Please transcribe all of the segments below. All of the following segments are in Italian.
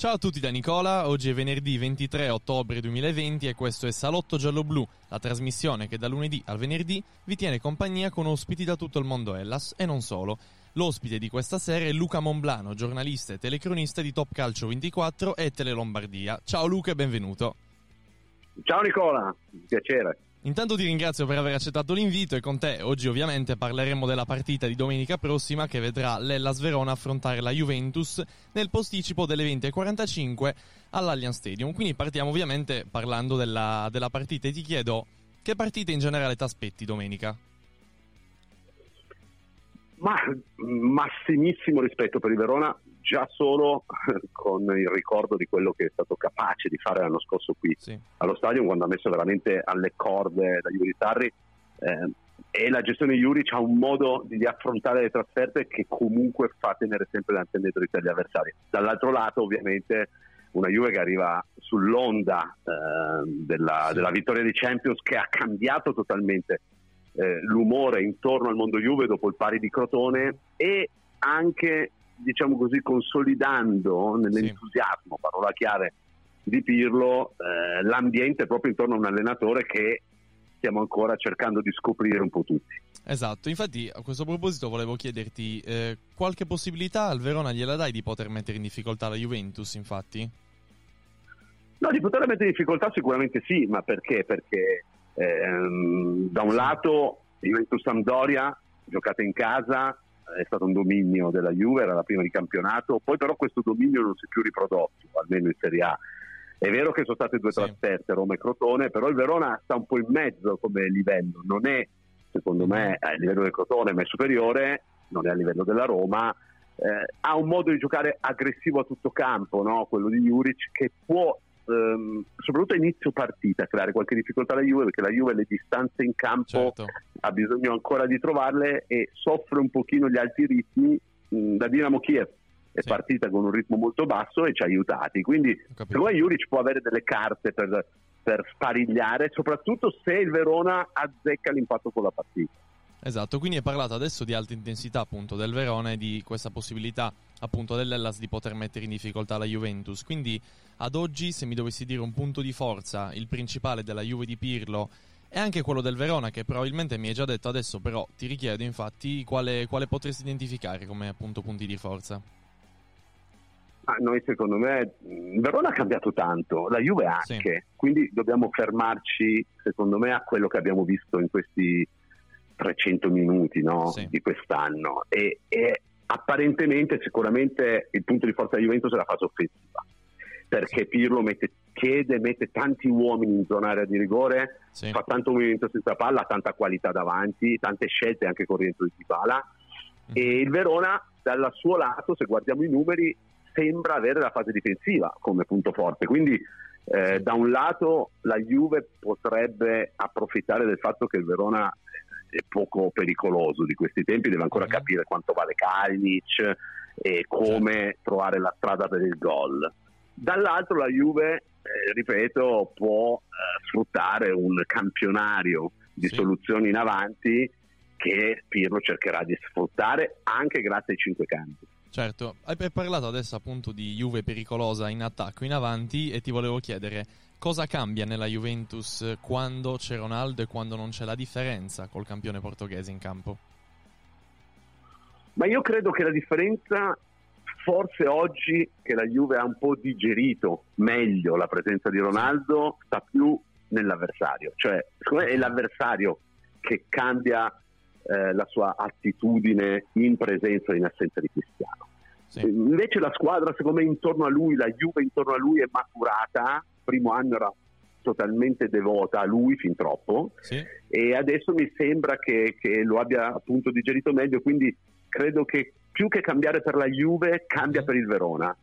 Ciao a tutti da Nicola, oggi è venerdì 23 ottobre 2020 e questo è Salotto Giallo Blu, la trasmissione che da lunedì al venerdì vi tiene compagnia con ospiti da tutto il mondo Hellas e non solo. L'ospite di questa sera è Luca Monblano, giornalista e telecronista di Top Calcio 24 e Tele Lombardia. Ciao Luca e benvenuto. Ciao Nicola, piacere. Intanto ti ringrazio per aver accettato l'invito e con te oggi ovviamente parleremo della partita di domenica prossima che vedrà l'Ellas Verona affrontare la Juventus nel posticipo delle 20.45 all'Allianz Stadium. Quindi partiamo ovviamente parlando della, della partita e ti chiedo che partite in generale ti aspetti domenica? Ma massimissimo rispetto per il Verona, già solo con il ricordo di quello che è stato capace di fare l'anno scorso qui sì. allo stadio quando ha messo veramente alle corde la Juri Sarri eh, e la gestione Juric ha un modo di affrontare le trasferte che comunque fa tenere sempre l'antenna degli avversari. Dall'altro lato ovviamente una Juve che arriva sull'onda eh, della, della, vittoria di Champions che ha cambiato totalmente eh, l'umore intorno al mondo Juve dopo il pari di Crotone e anche diciamo così, consolidando nell'entusiasmo, sì. parola chiave, di Pirlo, eh, l'ambiente proprio intorno a un allenatore che stiamo ancora cercando di scoprire un po' tutti. Esatto, infatti a questo proposito volevo chiederti eh, qualche possibilità al Verona gliela dai di poter mettere in difficoltà la Juventus, infatti? No, di poter mettere in difficoltà sicuramente sì, ma perché? Perché ehm, da un lato Juventus Sampdoria giocata in casa è stato un dominio della Juve, era la prima di campionato, poi però questo dominio non si è più riprodotto, almeno in Serie A. È vero che sono state due sì. trasferte, Roma e Crotone, però il Verona sta un po' in mezzo come livello, non è secondo me a livello del Crotone ma è superiore, non è a livello della Roma, eh, ha un modo di giocare aggressivo a tutto campo, no? quello di Juric, che può ehm, soprattutto a inizio partita creare qualche difficoltà alla Juve perché la Juve le distanze in campo certo. ha bisogno ancora di trovarle e soffre un pochino gli alti ritmi mh, da Dinamo Kiev è sì. partita con un ritmo molto basso e ci ha aiutati quindi secondo me Juric può avere delle carte per, per sparigliare soprattutto se il Verona azzecca l'impatto con la partita Esatto, quindi hai parlato adesso di alta intensità appunto del Verona e di questa possibilità appunto dell'Ellas di poter mettere in difficoltà la Juventus. Quindi ad oggi, se mi dovessi dire un punto di forza, il principale della Juve di Pirlo è anche quello del Verona che probabilmente mi hai già detto adesso, però ti richiedo infatti quale, quale potresti identificare come appunto punti di forza. Ah, noi secondo me Verona ha cambiato tanto, la Juve anche, sì. quindi dobbiamo fermarci secondo me a quello che abbiamo visto in questi 300 minuti no? sì. di quest'anno e, e, apparentemente sicuramente il punto di forza di Juventus è la fase offensiva perché Pirlo mette, chiede, mette tanti uomini in zona area di rigore, sì. fa tanto movimento senza palla, tanta qualità davanti, tante scelte anche con rientro di Dybala mm. e il Verona dal suo lato, se guardiamo i numeri, sembra avere la fase difensiva come punto forte, quindi eh, da un lato la Juve potrebbe approfittare del fatto che il Verona poco pericoloso di questi tempi, deve ancora mm-hmm. capire quanto vale Kalinic e come certo. trovare la strada per il gol. Dall'altro la Juve, eh, ripeto, può eh, sfruttare un campionario di sì. soluzioni in avanti che Pirlo cercherà di sfruttare anche grazie ai cinque campi. Certo, hai parlato adesso appunto di Juve pericolosa in attacco in avanti e ti volevo chiedere cosa cambia nella Juventus quando c'è Ronaldo e quando non c'è la differenza col campione portoghese in campo? Ma io credo che la differenza, forse oggi che la Juve ha un po' digerito meglio la presenza di Ronaldo, sta più nell'avversario. Cioè, secondo me è l'avversario che cambia eh, la sua attitudine in presenza o in assenza di Cristiano. Sì. Invece la squadra, secondo me, intorno a lui, la Juve intorno a lui è maturata. Primo anno era totalmente devota a lui fin troppo sì. e adesso mi sembra che, che, lo abbia appunto digerito meglio, quindi credo che più che cambiare per la Juve, cambia mm. per il Verona.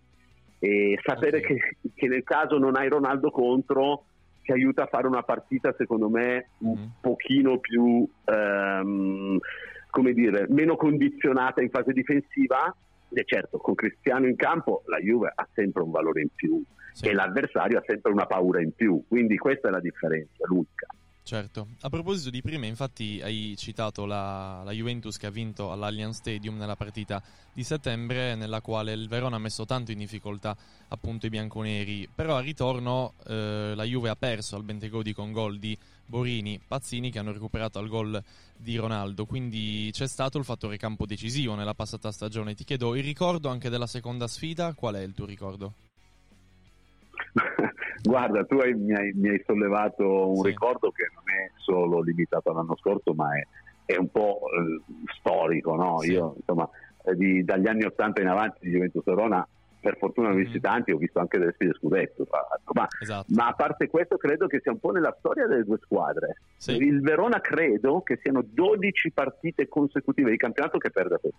E sapere okay. che, che, nel caso non hai Ronaldo contro ti aiuta a fare una partita, secondo me, un mm. pochino più, ehm, come dire, meno condizionata in fase difensiva. E certo, con Cristiano in campo la Juve ha sempre un valore in più sì. e l'avversario ha sempre una paura in più, quindi questa è la differenza, l'unica. Certo, a proposito di prima, infatti hai citato la, la, Juventus che ha vinto all'Allianz Stadium nella partita di settembre, nella quale il Verona ha messo tanto in difficoltà appunto i bianconeri, però al ritorno eh, la Juve ha perso al Bentegodi con gol di Borini, Pazzini che hanno recuperato al gol di Ronaldo, quindi c'è stato il fattore campo decisivo nella passata stagione. Ti chiedo il ricordo anche della seconda sfida, qual è il tuo ricordo? Guarda, tu hai, mi, hai, mi, hai, sollevato un sì. ricordo che non è solo limitato all'anno scorso, ma è, è un po' eh, storico. No? Sì. Io, insomma, eh, di, dagli anni 80 in avanti di Juventus Verona, per fortuna ne ho visti mm. tanti, ho visto anche delle sfide scudetto. Ma, esatto. ma, a parte questo, credo che sia un po' nella storia delle due squadre. Sì. Il Verona credo che siano 12 partite consecutive di campionato che perde per,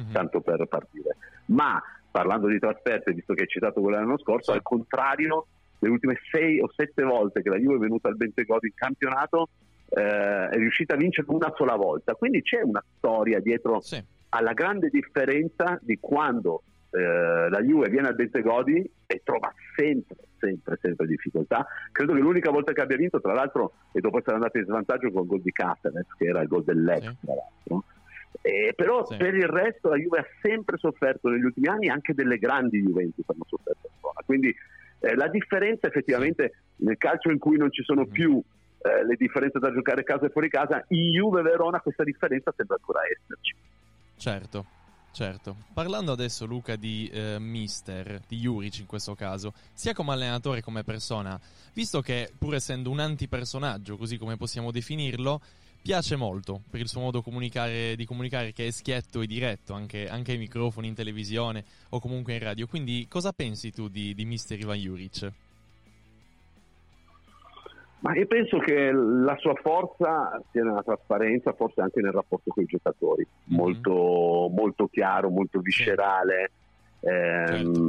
mm-hmm. tanto per partire. Ma parlando di trasferte, visto che hai citato quella dell'anno scorso, al contrario le ultime sei o sette volte che la Juve è venuta al Bentegodi in campionato eh, è riuscita a vincere una sola volta. Quindi c'è una storia dietro sì. alla grande differenza di quando eh, la Juve viene al Bentegodi e trova sempre, sempre, sempre difficoltà. Credo che l'unica volta che abbia vinto, tra l'altro, e dopo essere andato in svantaggio con il gol di Castanet, che era il gol dell'ex, sì. tra l'altro. Eh, però sì. per il resto la Juve ha sempre sofferto negli ultimi anni, anche delle grandi Juventus hanno sofferto. Quindi eh, la differenza effettivamente nel calcio in cui non ci sono mm. più eh, le differenze da giocare casa e fuori casa, in Juve Verona questa differenza sembra ancora esserci. Certo, certo. Parlando adesso Luca di eh, Mister, di Juric in questo caso, sia come allenatore che come persona, visto che pur essendo un antipersonaggio, così come possiamo definirlo, piace molto per il suo modo comunicare, di comunicare che è schietto e diretto anche, anche, ai microfoni, in televisione o comunque in radio. Quindi cosa pensi tu di, di Mister Ivan Juric? Ma io penso che la sua forza sia nella trasparenza, forse anche nel rapporto con i giocatori, mm-hmm. molto, molto, chiaro, molto viscerale. Sì ehm, certo.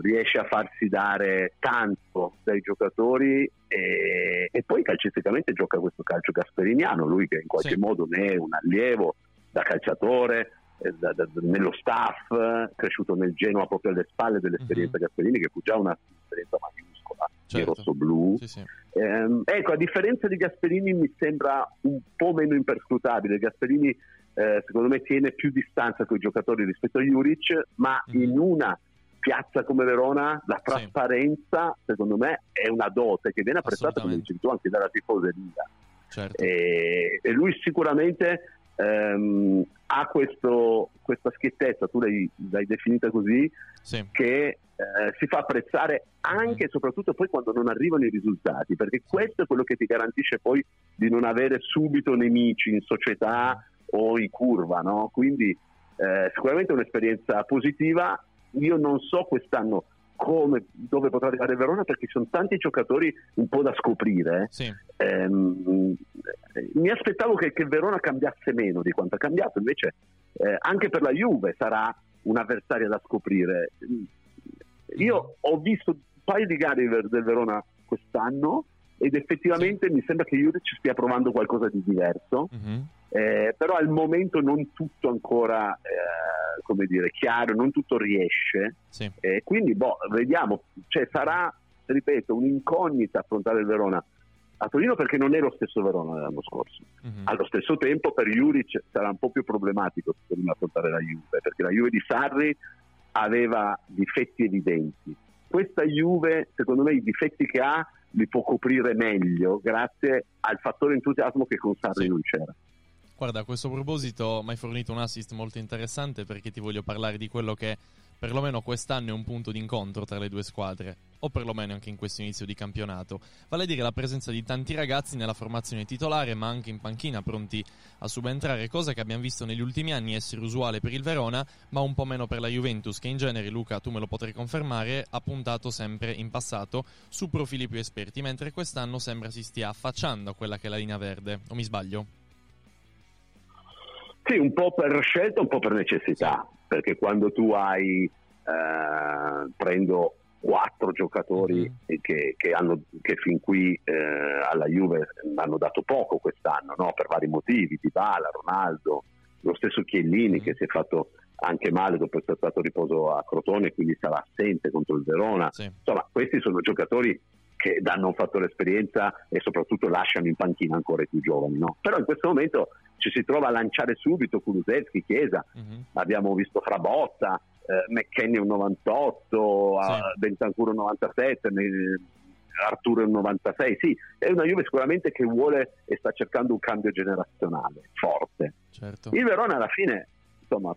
Riesce a farsi dare tanto dai giocatori e, e, poi calcisticamente gioca questo calcio gasperiniano, lui che in qualche sì. modo ne è un allievo da calciatore, eh, da, da, nello staff, cresciuto nel Genoa proprio alle spalle dell'esperienza mm-hmm. Gasperini che fu già un'esperienza maiuscola certo. di rosso-blu. Sì, sì. Eh, ecco, a differenza di Gasperini mi sembra un po' meno imperscrutabile. Gasperini eh, secondo me tiene più distanza con i giocatori rispetto a Juric, ma mm-hmm. in una piazza come Verona la trasparenza sì. secondo me è una dote che viene apprezzata come dicevi tu anche dalla tifoseria. Certo. E, e lui sicuramente ehm, ha questo, questa schiettezza, tu l'hai, l'hai definita così, sì. che eh, si fa apprezzare anche e soprattutto poi quando non arrivano i risultati, perché questo è quello che ti garantisce poi di non avere subito nemici in società o in curva, no? quindi eh, sicuramente un'esperienza positiva. Io non so quest'anno come, dove potrà arrivare Verona perché ci sono tanti giocatori un po' da scoprire. Sì. Eh, mi aspettavo che, che, Verona cambiasse meno di quanto ha cambiato, invece eh, anche per la Juve sarà un'avversaria da scoprire. Io ho visto un paio di gare del Verona quest'anno ed effettivamente mi sembra che Juric stia provando qualcosa di diverso. Mm-hmm eh, però al momento non tutto ancora eh, come dire, chiaro, non tutto riesce. Sì. Eh, quindi boh, vediamo, cioè, sarà, ripeto, un'incognita affrontare il Verona a Torino perché non è lo stesso Verona dell'anno scorso. Mm-hmm. Allo stesso tempo per Juric sarà un po' più problematico Torino affrontare la Juve, perché la Juve di Sarri aveva difetti evidenti. Questa Juve, secondo me, i difetti che ha li può coprire meglio grazie al fattore entusiasmo che con Sarri sì. non c'era. Guarda, a questo proposito mi hai fornito un assist molto interessante perché ti voglio parlare di quello che perlomeno quest'anno è un punto d'incontro tra le due squadre, o perlomeno anche in questo inizio di campionato. Vale a dire la presenza di tanti ragazzi nella formazione titolare, ma anche in panchina pronti a subentrare, cosa che abbiamo visto negli ultimi anni essere usuale per il Verona, ma un po' meno per la Juventus, che in genere, Luca, tu me lo potrai confermare, ha puntato sempre in passato su profili più esperti, mentre quest'anno sembra si stia affacciando a quella che è la linea verde, o mi sbaglio? Sì, un po' per scelta, un po' per necessità, perché quando tu hai, eh, prendo quattro giocatori mm-hmm. che, che, hanno, che, fin qui eh, alla Juve hanno dato poco quest'anno, no? per vari motivi, Dybala, Ronaldo, lo stesso Chiellini mm-hmm. che si è fatto anche male dopo essere stato riposo a Crotone, quindi sarà assente contro il Verona. Sì. Insomma, questi sono giocatori che hanno fatto l'esperienza e soprattutto lasciano in panchina ancora i più giovani. No? Però in questo momento ci si trova a lanciare subito Kulusevski, Chiesa, uh-huh. abbiamo visto Frabotta, eh, McKenny un 98, sì. Bentancuro un 97, Arturo un 96, sì, è una Juve sicuramente che vuole e sta cercando un cambio generazionale forte. Certo. Il Verona alla fine insomma,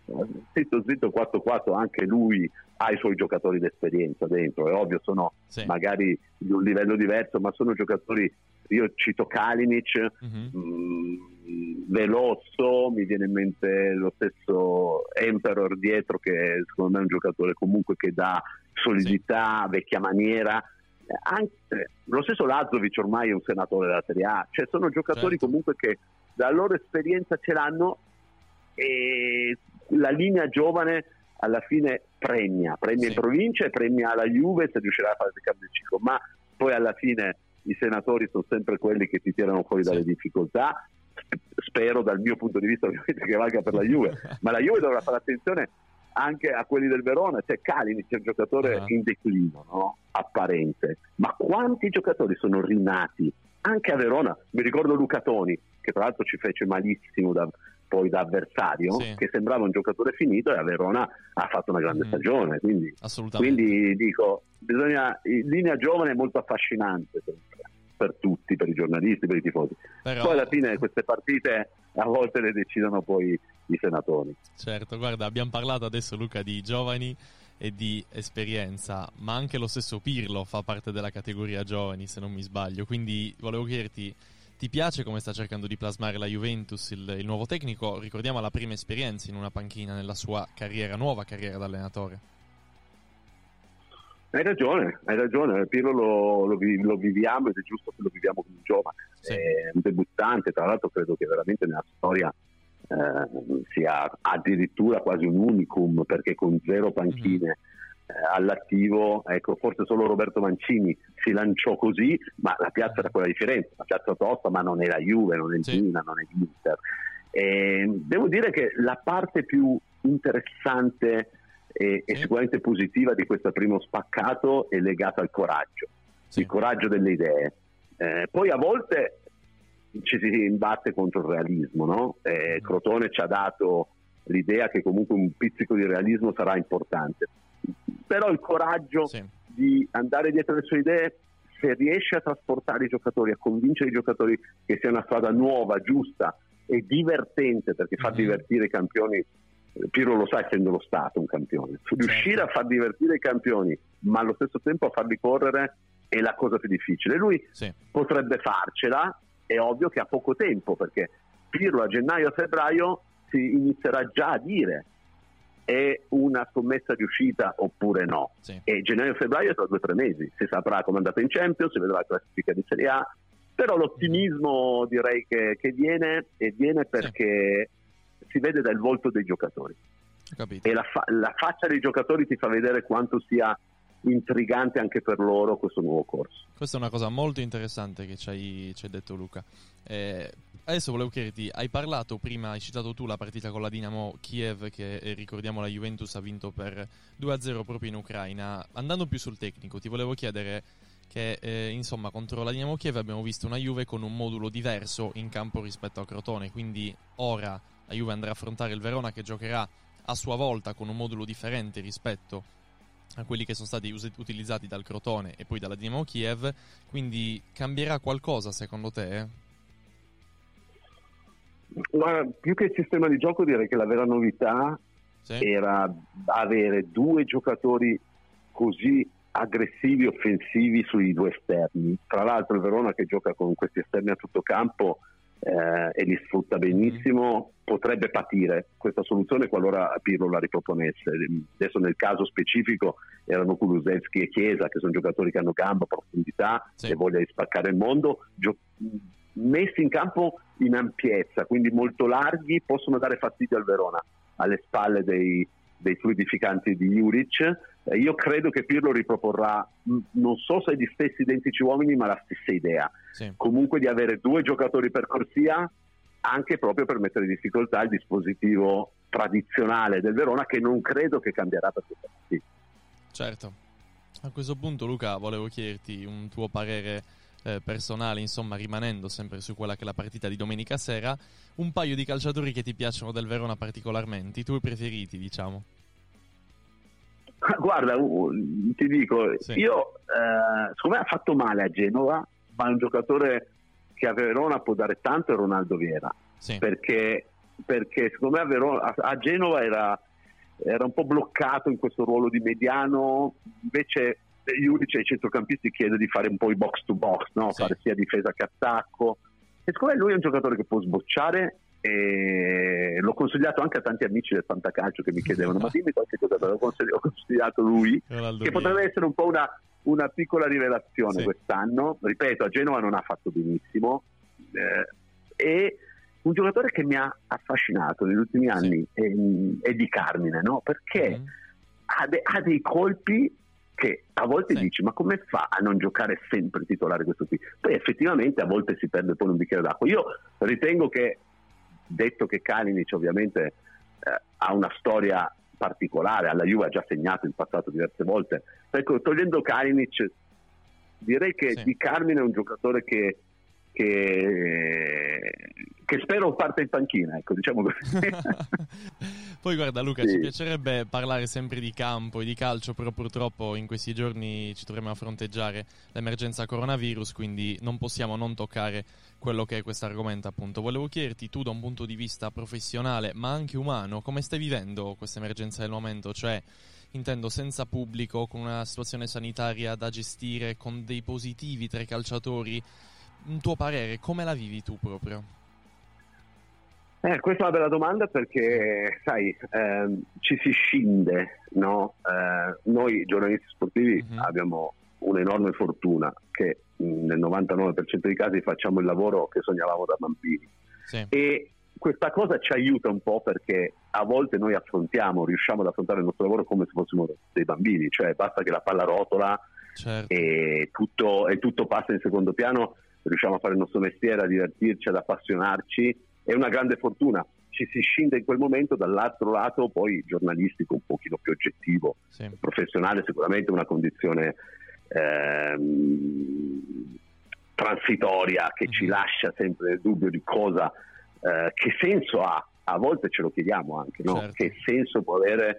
zitto zitto 4-4 anche lui ha i suoi giocatori d'esperienza dentro, è ovvio sono sì. magari di un livello diverso, ma sono giocatori, io cito Kalinic, uh-huh. mh, Veloso, mi viene in mente lo stesso Emperor dietro che secondo me è un giocatore comunque che dà solidità, vecchia maniera, anche, lo stesso Lazovic ormai è un senatore della Serie A, cioè sono giocatori certo. comunque che dalla loro esperienza ce l'hanno e la linea giovane alla fine premia, premia sì. in provincia e premia la Juve se riuscirà a fare il cambio di ciclo, ma poi alla fine i senatori sono sempre quelli che ti tirano fuori sì. dalle difficoltà, spero dal mio punto di vista ovviamente che valga per la Juve, ma la Juve dovrà fare attenzione anche a quelli del Verona, c'è Calini, c'è un giocatore uh-huh. in declino, no? apparente, ma quanti giocatori sono rinati anche a Verona? Mi ricordo Luca Toni, che tra l'altro ci fece malissimo da, poi da avversario, sì. che sembrava un giocatore finito e a Verona ha fatto una grande mm. stagione. Quindi, quindi, dico, bisogna, linea giovane è molto affascinante per tutti, per i giornalisti, per i tifosi. Però... Poi alla fine queste partite a volte le decidono poi i senatori. Certo, guarda, abbiamo parlato adesso Luca di giovani e di esperienza, ma anche lo stesso Pirlo fa parte della categoria giovani, se non mi sbaglio. Quindi volevo chiederti ti piace come sta cercando di plasmare la Juventus il, il nuovo tecnico? Ricordiamo la prima esperienza in una panchina nella sua carriera, nuova carriera da allenatore. Hai ragione, hai ragione, Piero lo, lo, lo, viviamo ed è giusto che lo viviamo come un giovane, sì. è un debuttante, tra l'altro credo che veramente nella storia eh, sia addirittura quasi un unicum perché con zero panchine mm-hmm eh, all'attivo, ecco, forse solo Roberto Mancini si lanciò così, ma la piazza era quella di Firenze, la piazza tosta, ma non è la Juve, non è il sì. Milan, non è l'Inter. E devo dire che la parte più interessante e, sì. e, sicuramente positiva di questo primo spaccato è legata al coraggio, sì. il coraggio delle idee. Eh, poi a volte ci si imbatte contro il realismo, no? eh, mm. Crotone ci ha dato l'idea che comunque un pizzico di realismo sarà importante però il coraggio sì. di andare dietro le sue idee se riesce a trasportare i giocatori, a convincere i giocatori che sia una strada nuova, giusta e divertente perché fa mm-hmm. divertire i campioni Piro lo sa essendo lo Stato un campione riuscire certo. a far divertire i campioni ma allo stesso tempo a farli correre è la cosa più difficile lui sì. potrebbe farcela è ovvio che ha poco tempo perché Pirlo a gennaio a febbraio si inizierà già a dire è una scommessa riuscita oppure no. Sì. E gennaio-febbraio tra due o tre mesi, si saprà come è andata in Champions, si vedrà la classifica di Serie A, però l'ottimismo direi che, che viene e viene perché sì. Si vede dal volto dei giocatori. E la, fa- la faccia dei giocatori ti fa vedere quanto sia intrigante anche per loro questo nuovo corso. Questa è una cosa molto interessante che ci hai, ci hai detto Luca. Eh, adesso volevo chiederti, hai parlato prima, hai citato tu la partita con la Dinamo Kiev che eh, ricordiamo la Juventus ha vinto per 2-0 proprio in Ucraina. Andando più sul tecnico, ti volevo chiedere che eh, insomma contro la Dinamo Kiev abbiamo visto una Juve con un modulo diverso in campo rispetto a Crotone, quindi ora la Juve andrà a affrontare il Verona che giocherà a sua volta con un modulo differente rispetto a quelli che sono stati us- utilizzati dal Crotone e poi dalla Dinamo Kiev, quindi cambierà qualcosa secondo te? Ma più che il sistema di gioco direi che la vera novità sì. era avere due giocatori così aggressivi offensivi sui due esterni. Tra l'altro il Verona che gioca con questi esterni a tutto campo eh, e li sfrutta benissimo, mm. potrebbe patire questa soluzione qualora Pirlo la riproponesse. Adesso nel caso specifico erano Kulusevski e Chiesa, che sono giocatori che hanno gamba, profondità sì. e voglia di spaccare il mondo, gio- messi in campo in ampiezza, quindi molto larghi, possono dare fastidio al Verona alle spalle dei, dei fluidificanti di Juric. Eh, io credo che Pirlo riproporrà, non so se gli stessi identici uomini, ma la stessa idea. Sì. Comunque di avere due giocatori per corsia, anche proprio per mettere in difficoltà il dispositivo tradizionale del Verona, che non credo che cambierà per questa partita. Certo. A questo punto, Luca, volevo chiederti un tuo parere eh, personale, insomma, rimanendo sempre su quella che è la partita di domenica sera, un paio di calciatori che ti piacciono del Verona particolarmente, i tuoi preferiti, diciamo. Guarda, ti dico, sì. io eh, secondo me ha fatto male a Genova, ma è un giocatore che a Verona può dare tanto è Ronaldo Viera, sì. perché, perché, secondo me a, Verona, a Genova era, era un po' bloccato in questo ruolo di mediano, invece Juric ai centrocampisti chiede di fare un po' i box to box, no? sì. fare sia difesa che attacco. E secondo me lui è un giocatore che può sbocciare e l'ho consigliato anche a tanti amici del fantacalcio che mi chiedevano ma dimmi qualche cosa, l'ho consigliato, lui, che potrebbe essere un po' una, una piccola rivelazione sì. quest'anno. Ripeto, a Genova non ha fatto benissimo. Eh, e un giocatore che mi ha affascinato negli ultimi anni sì. è, è, di Carmine, no? perché mm. ha, de, ha, dei colpi che a volte sì. dici ma come fa a non giocare sempre titolare questo qui? Poi effettivamente a volte si perde poi un bicchiere d'acqua. Io ritengo che, detto che Kalinic ovviamente eh, ha una storia particolare, alla Juve ha già segnato in passato diverse volte, ecco, togliendo Kalinic direi che sì. Di Carmine è un giocatore che che, che spero parte in panchina, ecco, diciamo così. Poi guarda Luca, sì. ci piacerebbe parlare sempre di campo e di calcio, però purtroppo in questi giorni ci dovremo a fronteggiare l'emergenza coronavirus, quindi non possiamo non toccare quello che è questo argomento appunto. Volevo chiederti tu da un punto di vista professionale, ma anche umano, come stai vivendo questa emergenza del momento? Cioè, intendo senza pubblico, con una situazione sanitaria da gestire, con dei positivi tra i calciatori un tuo parere, come la vivi tu proprio? Eh, questa è una bella domanda perché, sai, ehm, ci si scinde, no? Eh, noi giornalisti sportivi uh-huh. abbiamo un'enorme fortuna che nel 99% dei casi facciamo il lavoro che sognavamo da bambini. Sì. E questa cosa ci aiuta un po' perché a volte noi affrontiamo, riusciamo ad affrontare il nostro lavoro come se fossimo dei bambini, cioè basta che la palla rotola certo. e, tutto, e tutto passa in secondo piano riusciamo a fare il nostro mestiere, a divertirci, ad appassionarci, è una grande fortuna. Ci si scinde in quel momento, dall'altro lato poi giornalistico, un pochino più oggettivo, sì. professionale, sicuramente una condizione ehm, transitoria che ci lascia sempre nel dubbio di cosa, eh, che senso ha, a volte ce lo chiediamo anche, no? certo. che senso può avere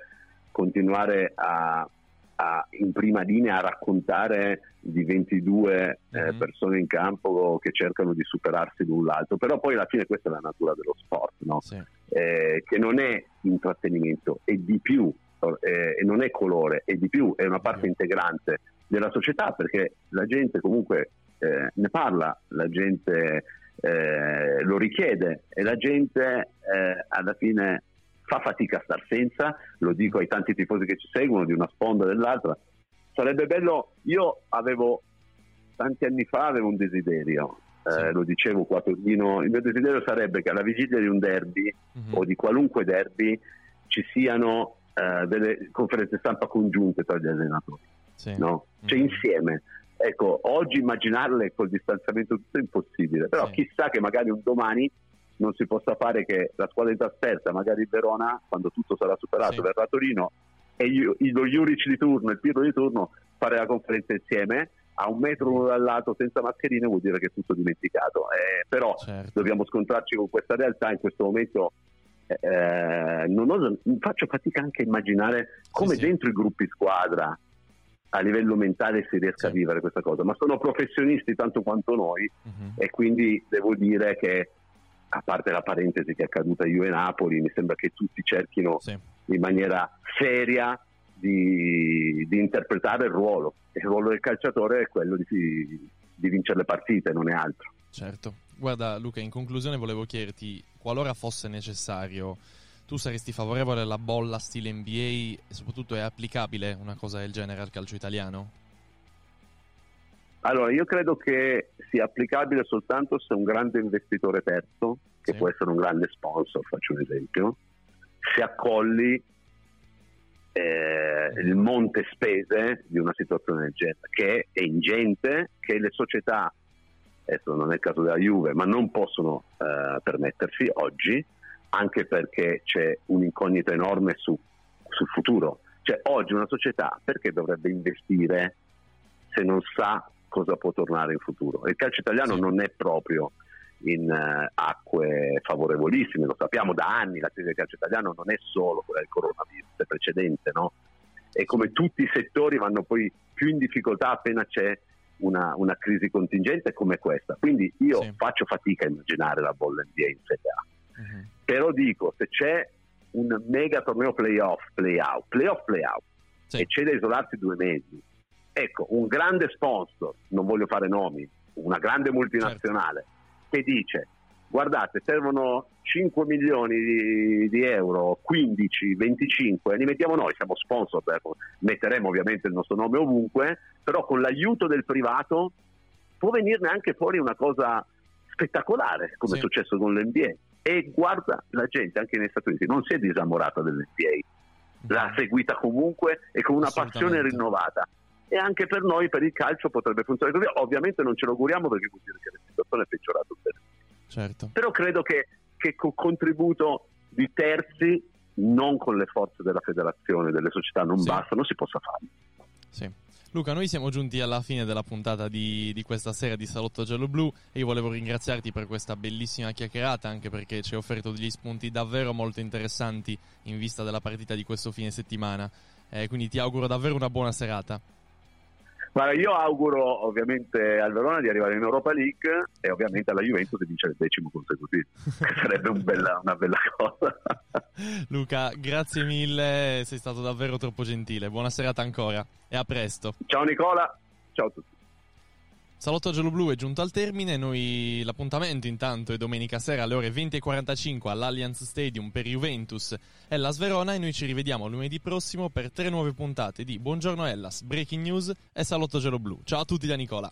continuare a a, in prima linea a raccontare di 22 mm-hmm. eh, persone in campo che cercano di superarsi l'un l'altro, però poi alla fine questa è la natura dello sport, no? sì. eh, che non è intrattenimento, è di più, eh, e non è colore, è di più, è una parte integrante della società perché la gente comunque eh, ne parla, la gente eh, lo richiede e la gente alla fine fa fatica a star senza, lo dico ai tanti tifosi che ci seguono, di una sponda o dell'altra. Sarebbe bello, io avevo tanti anni fa avevo un desiderio, eh, lo dicevo qua a Torino, il mio desiderio sarebbe che alla vigilia di un derby mm-hmm. o di qualunque derby ci siano eh, delle conferenze stampa congiunte tra gli allenatori, sì. no? cioè mm-hmm. insieme. Ecco, oggi immaginarle col distanziamento tutto è impossibile, però sì. chissà che magari un domani non si possa fare che la squadra in trasferta, magari il Verona, quando tutto sarà superato, sì. verrà a Torino e lo Juric di turno e il Pirro di turno fare la conferenza insieme a un metro uno dal lato senza mascherine vuol dire che è tutto dimenticato. Eh, però certo. dobbiamo scontrarci con questa realtà in questo momento. Eh, non oso, faccio fatica anche a immaginare come sì, dentro sì. i gruppi squadra a livello mentale si riesca sì. a vivere questa cosa, ma sono professionisti tanto quanto noi uh-huh. e quindi devo dire che a parte la parentesi che è accaduta a Juve Napoli, mi sembra che tutti cerchino sì. in maniera seria di, di, interpretare il ruolo. Il ruolo del calciatore è quello di, di vincere le partite, non è altro. Certo. Guarda Luca, in conclusione volevo chiederti, qualora fosse necessario, tu saresti favorevole alla bolla stile NBA e soprattutto è applicabile una cosa del genere al calcio italiano? Allora, io credo che sia applicabile soltanto se un grande investitore terzo, che sì. può essere un grande sponsor, faccio un esempio, si accolli eh, il monte spese di una situazione del genere, che è ingente, che le società, adesso non è il caso della Juve, ma non possono eh, permettersi oggi, anche perché c'è un'incognita enorme su, sul futuro. Cioè oggi una società perché dovrebbe investire se non sa cosa può tornare in futuro? Il calcio italiano non è proprio in uh, acque favorevolissime, lo sappiamo da anni, la crisi del calcio italiano non è solo quella del coronavirus, è precedente, no? E come tutti i settori vanno poi più in difficoltà appena c'è una, una crisi contingente come questa. Quindi io sì. faccio fatica a immaginare la bolla NBA in Serie A. Uh-huh. Però dico, se c'è un mega torneo playoff, playout, playoff, playout, sì. e c'è da isolarsi due mesi, ecco, un grande sponsor, non voglio fare nomi, una grande multinazionale, certo che dice guardate servono 5 milioni di, di, euro, 15, 25, li mettiamo noi, siamo sponsor, metteremo ovviamente il nostro nome ovunque, però con l'aiuto del privato può venirne anche fuori una cosa spettacolare, come sì. è successo con l'NBA. E guarda, la gente anche negli Stati Uniti non si è disamorata dell'NBA, l'ha mm. seguita comunque e con una passione rinnovata e anche per noi, per il calcio, potrebbe funzionare così. Ovviamente non ce lo auguriamo perché vuol dire che la situazione è peggiorata certo. Però credo che, che con contributo di terzi, non con le forze della federazione, delle società, non sì. basta, non si possa fare. Sì. Luca, noi siamo giunti alla fine della puntata di, di, questa sera di Salotto Giallo Blu e io volevo ringraziarti per questa bellissima chiacchierata, anche perché ci hai offerto degli spunti davvero molto interessanti in vista della partita di questo fine settimana. Eh, quindi ti auguro davvero una buona serata. Guarda, io auguro ovviamente al Verona di arrivare in Europa League e ovviamente alla Juventus di vincere il decimo consecutivo, che sarebbe un bella, una bella cosa. Luca, grazie mille, sei stato davvero troppo gentile. Buona serata ancora e a presto. Ciao Nicola, ciao a tutti. Salotto Giallo-Blu è giunto al termine, noi l'appuntamento intanto è domenica sera alle ore 20.45 all'Allianz Stadium per Juventus Hellas Verona e noi ci rivediamo lunedì prossimo per tre nuove puntate di Buongiorno Hellas, Breaking News e Salotto Giallo-Blu. Ciao a tutti da Nicola.